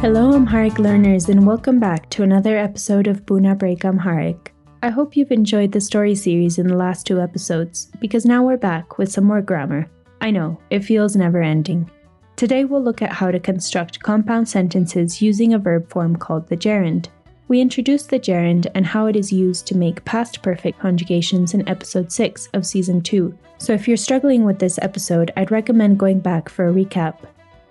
Hello, Amharic learners, and welcome back to another episode of Buna Break Amharic. I hope you've enjoyed the story series in the last two episodes, because now we're back with some more grammar. I know, it feels never ending. Today we'll look at how to construct compound sentences using a verb form called the gerund. We introduced the gerund and how it is used to make past perfect conjugations in episode 6 of season 2, so if you're struggling with this episode, I'd recommend going back for a recap.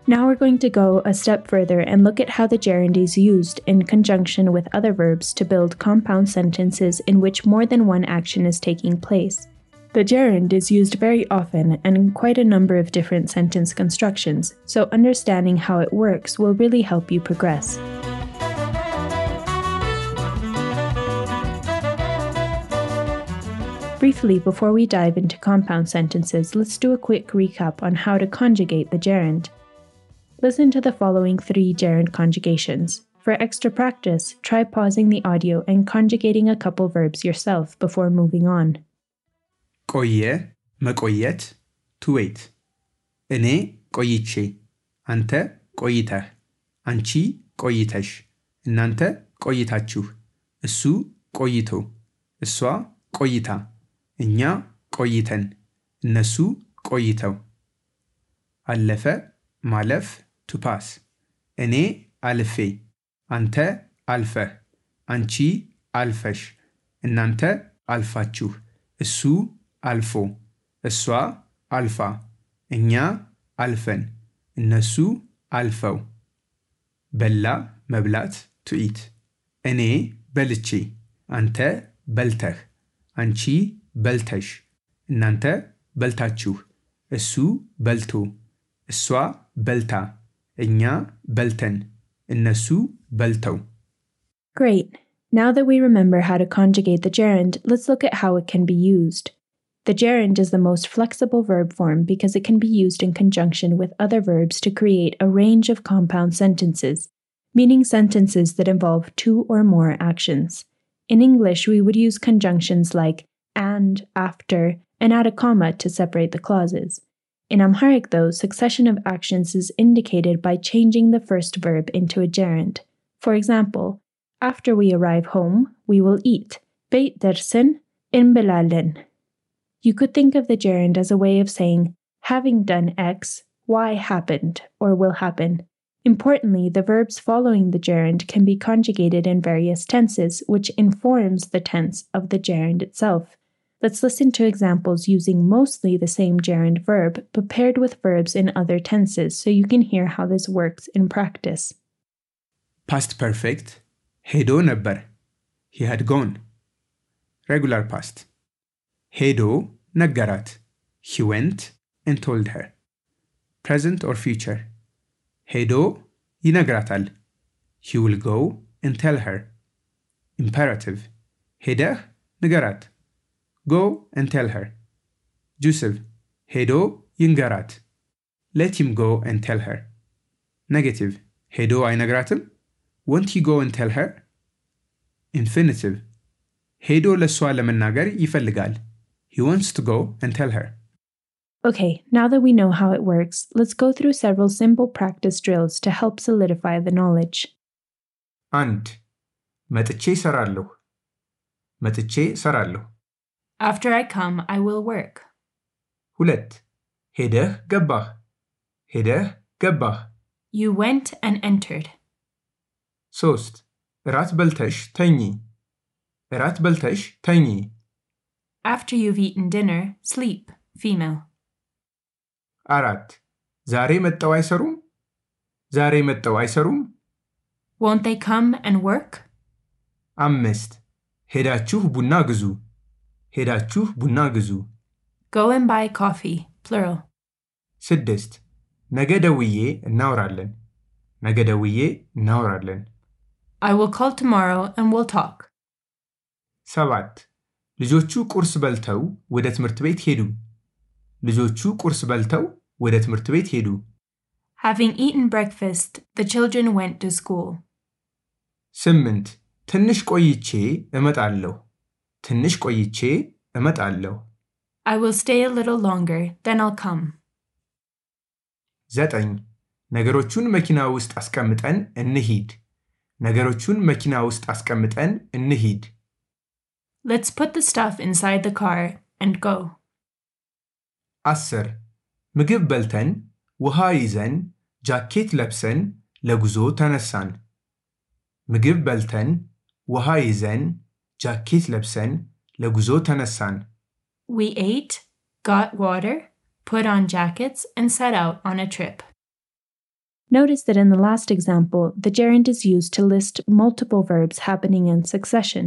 Now we're going to go a step further and look at how the gerund is used in conjunction with other verbs to build compound sentences in which more than one action is taking place. The gerund is used very often and in quite a number of different sentence constructions, so understanding how it works will really help you progress. Briefly, before we dive into compound sentences, let's do a quick recap on how to conjugate the gerund Listen to the following three gerund conjugations. For extra practice, try pausing the audio and conjugating a couple verbs yourself before moving on. ቆየ መቆየት to wait እኔ ቆይቼ አንተ ቆይተህ አንቺ ቆይተሽ እናንተ ቆይታችሁ እሱ ቆይቶ እሷ ቆይታ እኛ ቆይተን እነሱ ቆይተው አለፈ ማለፍ ቱ ፓስ እኔ አልፌ አንተ አልፈህ አንቺ አልፈሽ እናንተ አልፋችሁ እሱ አልፎ እሷ አልፋ እኛ አልፈን እነሱ አልፈው። በላ መብላት ቱ ኢት እኔ በልቼ አንተ በልተህ አንቺ በልተሽ እናንተ በልታችሁ እሱ በልቶ እሷ በልታ እኛ በልተን እነሱ በልተው Great! Now that we remember how to conjugate the gerund, let's look at how it can be used. The gerund is the most flexible verb form because it can be used in conjunction with other verbs to create a range of compound sentences, meaning sentences that involve two or more actions. In English, we would use conjunctions like and, after, and add a comma to separate the clauses. In Amharic, though, succession of actions is indicated by changing the first verb into a gerund. For example, after we arrive home, we will eat. Beit dersen inbelalen. You could think of the gerund as a way of saying, having done X, Y happened or will happen. Importantly, the verbs following the gerund can be conjugated in various tenses, which informs the tense of the gerund itself. Let's listen to examples using mostly the same gerund verb, but paired with verbs in other tenses so you can hear how this works in practice. ፓስት ፐርፌክት ሄዶ ነበር he had gone regular past ሄዶ ነገራት he went and told her present or future ሄዶ ይነግራታል he will go and tell her imperative ሄደህ ንገራት Go and tell her. Jussive, Hedo Yingarat. Let him go and tell her. Negative, Hedo Ainagratim. Won't he go and tell her? Infinitive, ሄዶ ለእሷ ለመናገር ይፈልጋል. He wants to go and tell her. Okay, now that we know how it works, let's go through several simple practice drills to help solidify the knowledge. And, መጥቼ እሰራለሁ መጥቼ እሰራለሁ After I come, I will work. ሁለት ሄደህ ገባህ ሄደህ ገባህ You went and entered. ሶስት እራት በልተሽ ተኚ እራት በልተሽ ተኚ After you've eaten dinner, sleep. Female. አራት ዛሬ መጠው አይሰሩም ዛሬ መጠው አይሰሩም Won't they come and work? አምስት ሄዳችሁ ቡና ግዙ ሄዳችሁ ቡና ግዙ Go and buy coffee. Plural. ስድስት ነገ ደውዬ እናወራለን ነገ ደውዬ እናወራለን I will call tomorrow and we'll talk. ሰባት ልጆቹ ቁርስ በልተው ወደ ትምህርት ቤት ሄዱ ልጆቹ ቁርስ በልተው ወደ ትምህርት ቤት ሄዱ Having eaten breakfast, the children went to school. ስምንት ትንሽ ቆይቼ እመጣለሁ ትንሽ ቆይቼ እመጣለሁ I will stay a little longer, then I'll come. ዘጠኝ ነገሮቹን መኪና ውስጥ አስቀምጠን እንሂድ። ነገሮቹን መኪና ውስጥ አስቀምጠን እንሂድ። Let's put the stuff inside the car and go. አስር ምግብ በልተን ውሃ ይዘን ጃኬት ለብሰን ለጉዞ ተነሳን። ምግብ በልተን ውሃ ይዘን ጃኬት ለብሰን ለጉዞ ተነሳን። We ate, got water, put on jackets, and set out on a trip. Notice that in the last example, the gerund is used to list multiple verbs happening in succession.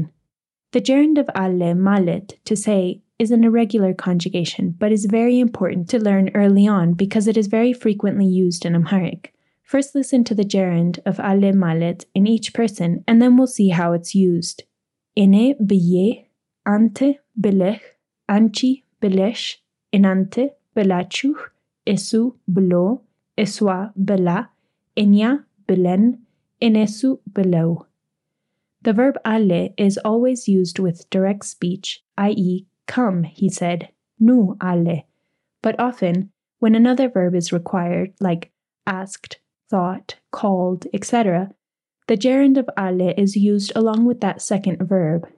The gerund of alle malet, to say, is an irregular conjugation, but is very important to learn early on because it is very frequently used in Amharic. First, listen to the gerund of alle malet in each person, and then we'll see how it's used. Ine biye, ante bilech, anchi bilesh, inante bilachuh, isu bilo, iswa bila, inya bilen, inesu below. The verb alle is always used with direct speech, i.e., come, he said, nu alle. But often, when another verb is required, like asked, thought, called, etc., the gerund of alle is used along with that second verb.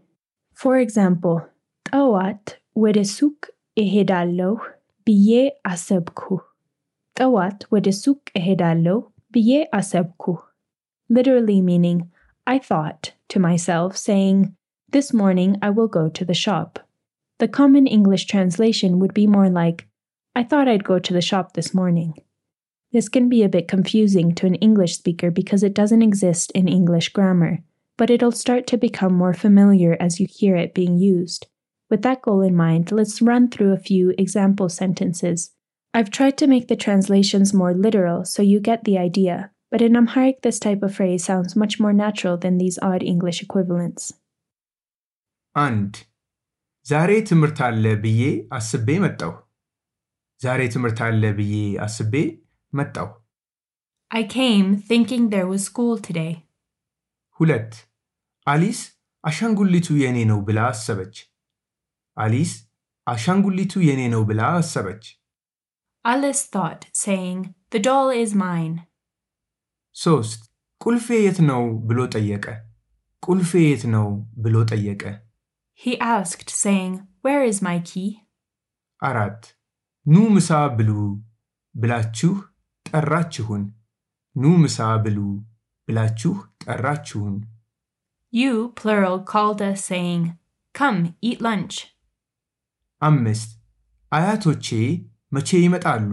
For example, tawat wedesuk ehedallo biye asebku. Tawat wedesuk ehedallo biye asebku. Literally meaning, I thought to myself, saying, This morning I will go to the shop. The common English translation would be more like, I thought I'd go to the shop this morning. This can be a bit confusing to an English speaker because it doesn't exist in English grammar, but it'll start to become more familiar as you hear it being used. With that goal in mind, let's run through a few example sentences. I've tried to make the translations more literal so you get the idea, but in Amharic, this type of phrase sounds much more natural than these odd English equivalents. አንድ ዛሬ ትምህርት አለ ብዬ አስቤ መጣሁ። ዛሬ ትምህርት አለ ብዬ አስቤ መጣሁ። I came thinking there was school today. ሁለት አሊስ አሻንጉሊቱ የኔ ነው ብላ አሰበች። አሊስ አሻንጉሊቱ የኔ ነው ብላ አሰበች። Alice thought, saying, The doll is mine. ሶስት ቁልፌ የት ነው ብሎ ጠየቀ። ቁልፌ የት ነው ብሎ ጠየቀ። He asked, saying, Where is my key? አራት ኑ ምሳ ብሉ ብላችሁ ጠራችሁን። ኑ ምሳ ብሉ ብላችሁ ጠራችሁን። You, plural, called us, saying, Come, eat lunch. አምስት አያቶቼ መቼ ይመጣሉ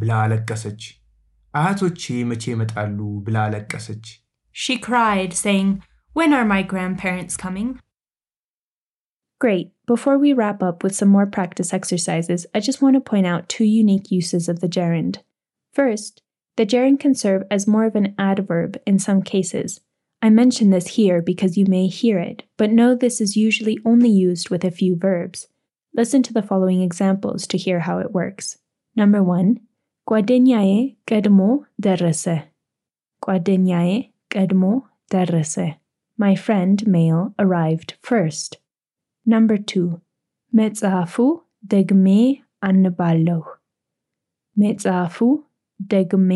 ብላ አለቀሰች። አያቶቼ መቼ ይመጣሉ ብላ አለቀሰች። She cried, saying, When are my grandparents coming? Great. Before we wrap up with some more practice exercises, I just want to point out two unique uses of the gerund. First, the gerund can serve as more of an adverb in some cases. I mention this here because you may hear it, but know this is usually only used with a few verbs. Listen to the following examples to hear how it works. Number one, ጓደኛዬ ቀድሞ ደረሰ። ጓደኛዬ ቀድሞ ደረሰ. My friend male arrived first. Number two, መጽሐፉ ደግሜ አነባለሁ። መጽሐፉ ደግሜ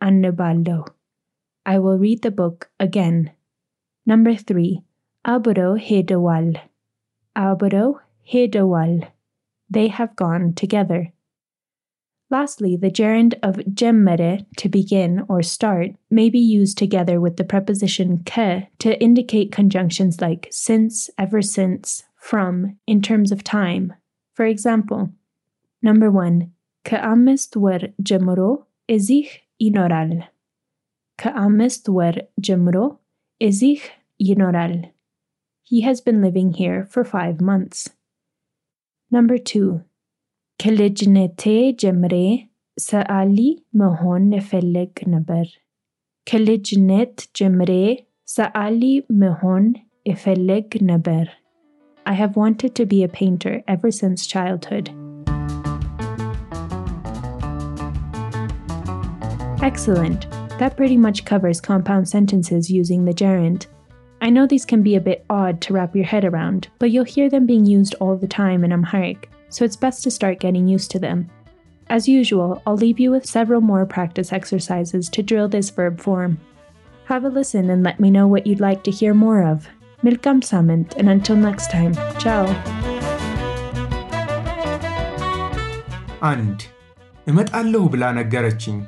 አነባለሁ. I will read the book again. Number three, አብረው ሄደዋል። አብረው ሄደዋል. They have gone together. Lastly, the gerund of ጀመረ to begin or start may be used together with the preposition ከ to indicate conjunctions like since, ever since, from in terms of time. For example, number one, ከአምስት ወር ጀምሮ ezih inoral. Ka amestuer jemro ezih inoral. He has been living here for five months. Number two. Kelijnete jemre saali mahon nefeleg naber. Kelijnet jemre saali mahon ifeleg naber. I have wanted to be a painter ever since childhood. Excellent. That pretty much covers compound sentences using the gerund. I know these can be a bit odd to wrap your head around, but you'll hear them being used all the time in Amharic, so it's best to start getting used to them. As usual, I'll leave you with several more practice exercises to drill this verb form. Have a listen and let me know what you'd like to hear more of. Milkam Samant, and until next time, ciao. አንድ እመጣለሁ ብላ ነገረችኝ።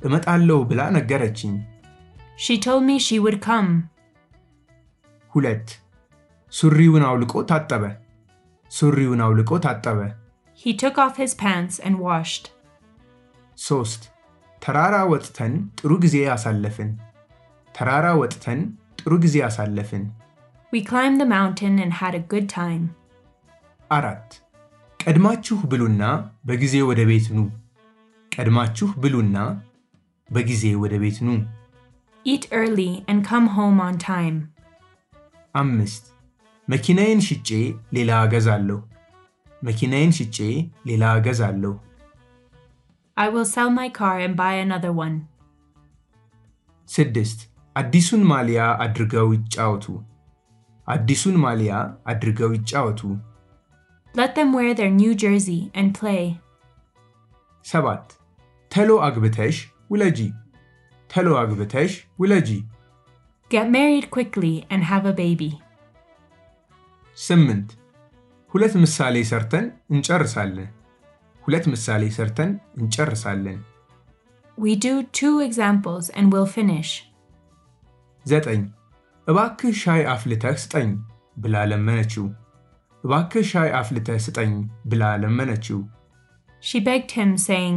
እመጣለሁ ብላ ነገረችኝ። ሺ ቶልድ ሚ ሺ ውድ ካም። ሁለት ሱሪውን አውልቆ ታጠበ። ሱሪውን አውልቆ ታጠበ። ሂ ቱክ ኦፍ ሂዝ ፓንትስ ኤንድ ዋሽድ። ሶስት ተራራ ወጥተን ጥሩ ጊዜ አሳለፍን። ተራራ ወጥተን ጥሩ ጊዜ አሳለፍን። ዊ ክላይምድ ዘ ማውንቴን ኤንድ ሃድ አ ጉድ ታይም። አራት ቀድማችሁ ብሉና በጊዜ ወደ ቤት ኑ። ቀድማችሁ ብሉና በጊዜ ወደ ቤት ኑ። Eat early and come home on time. አምስት መኪናዬን ሽጬ ሌላ እገዛለሁ። መኪናዬን ሽጬ ሌላ እገዛለሁ። I will sell my car and buy another one. ስድስት አዲሱን ማሊያ አድርገው ይጫወቱ። አዲሱን ማሊያ አድርገው ይጫወቱ። Let them wear their new jersey and play. ሰባት ተሎ አግብተሽ ውለጂ። ተሎ አግብተሽ ውለጂ። Get married quickly and have a baby. ስምንት ሁለት ምሳሌ ሰርተን እንጨርሳለን። ሁለት ምሳሌ ሰርተን እንጨርሳለን። We do two examples and we'll finish. ዘጠኝ እባክህ ሻይ አፍልተህ ስጠኝ ብላ ለመነችው። እባክህ ሻይ አፍልተህ ስጠኝ ብላ ለመነችው። She begged him, saying,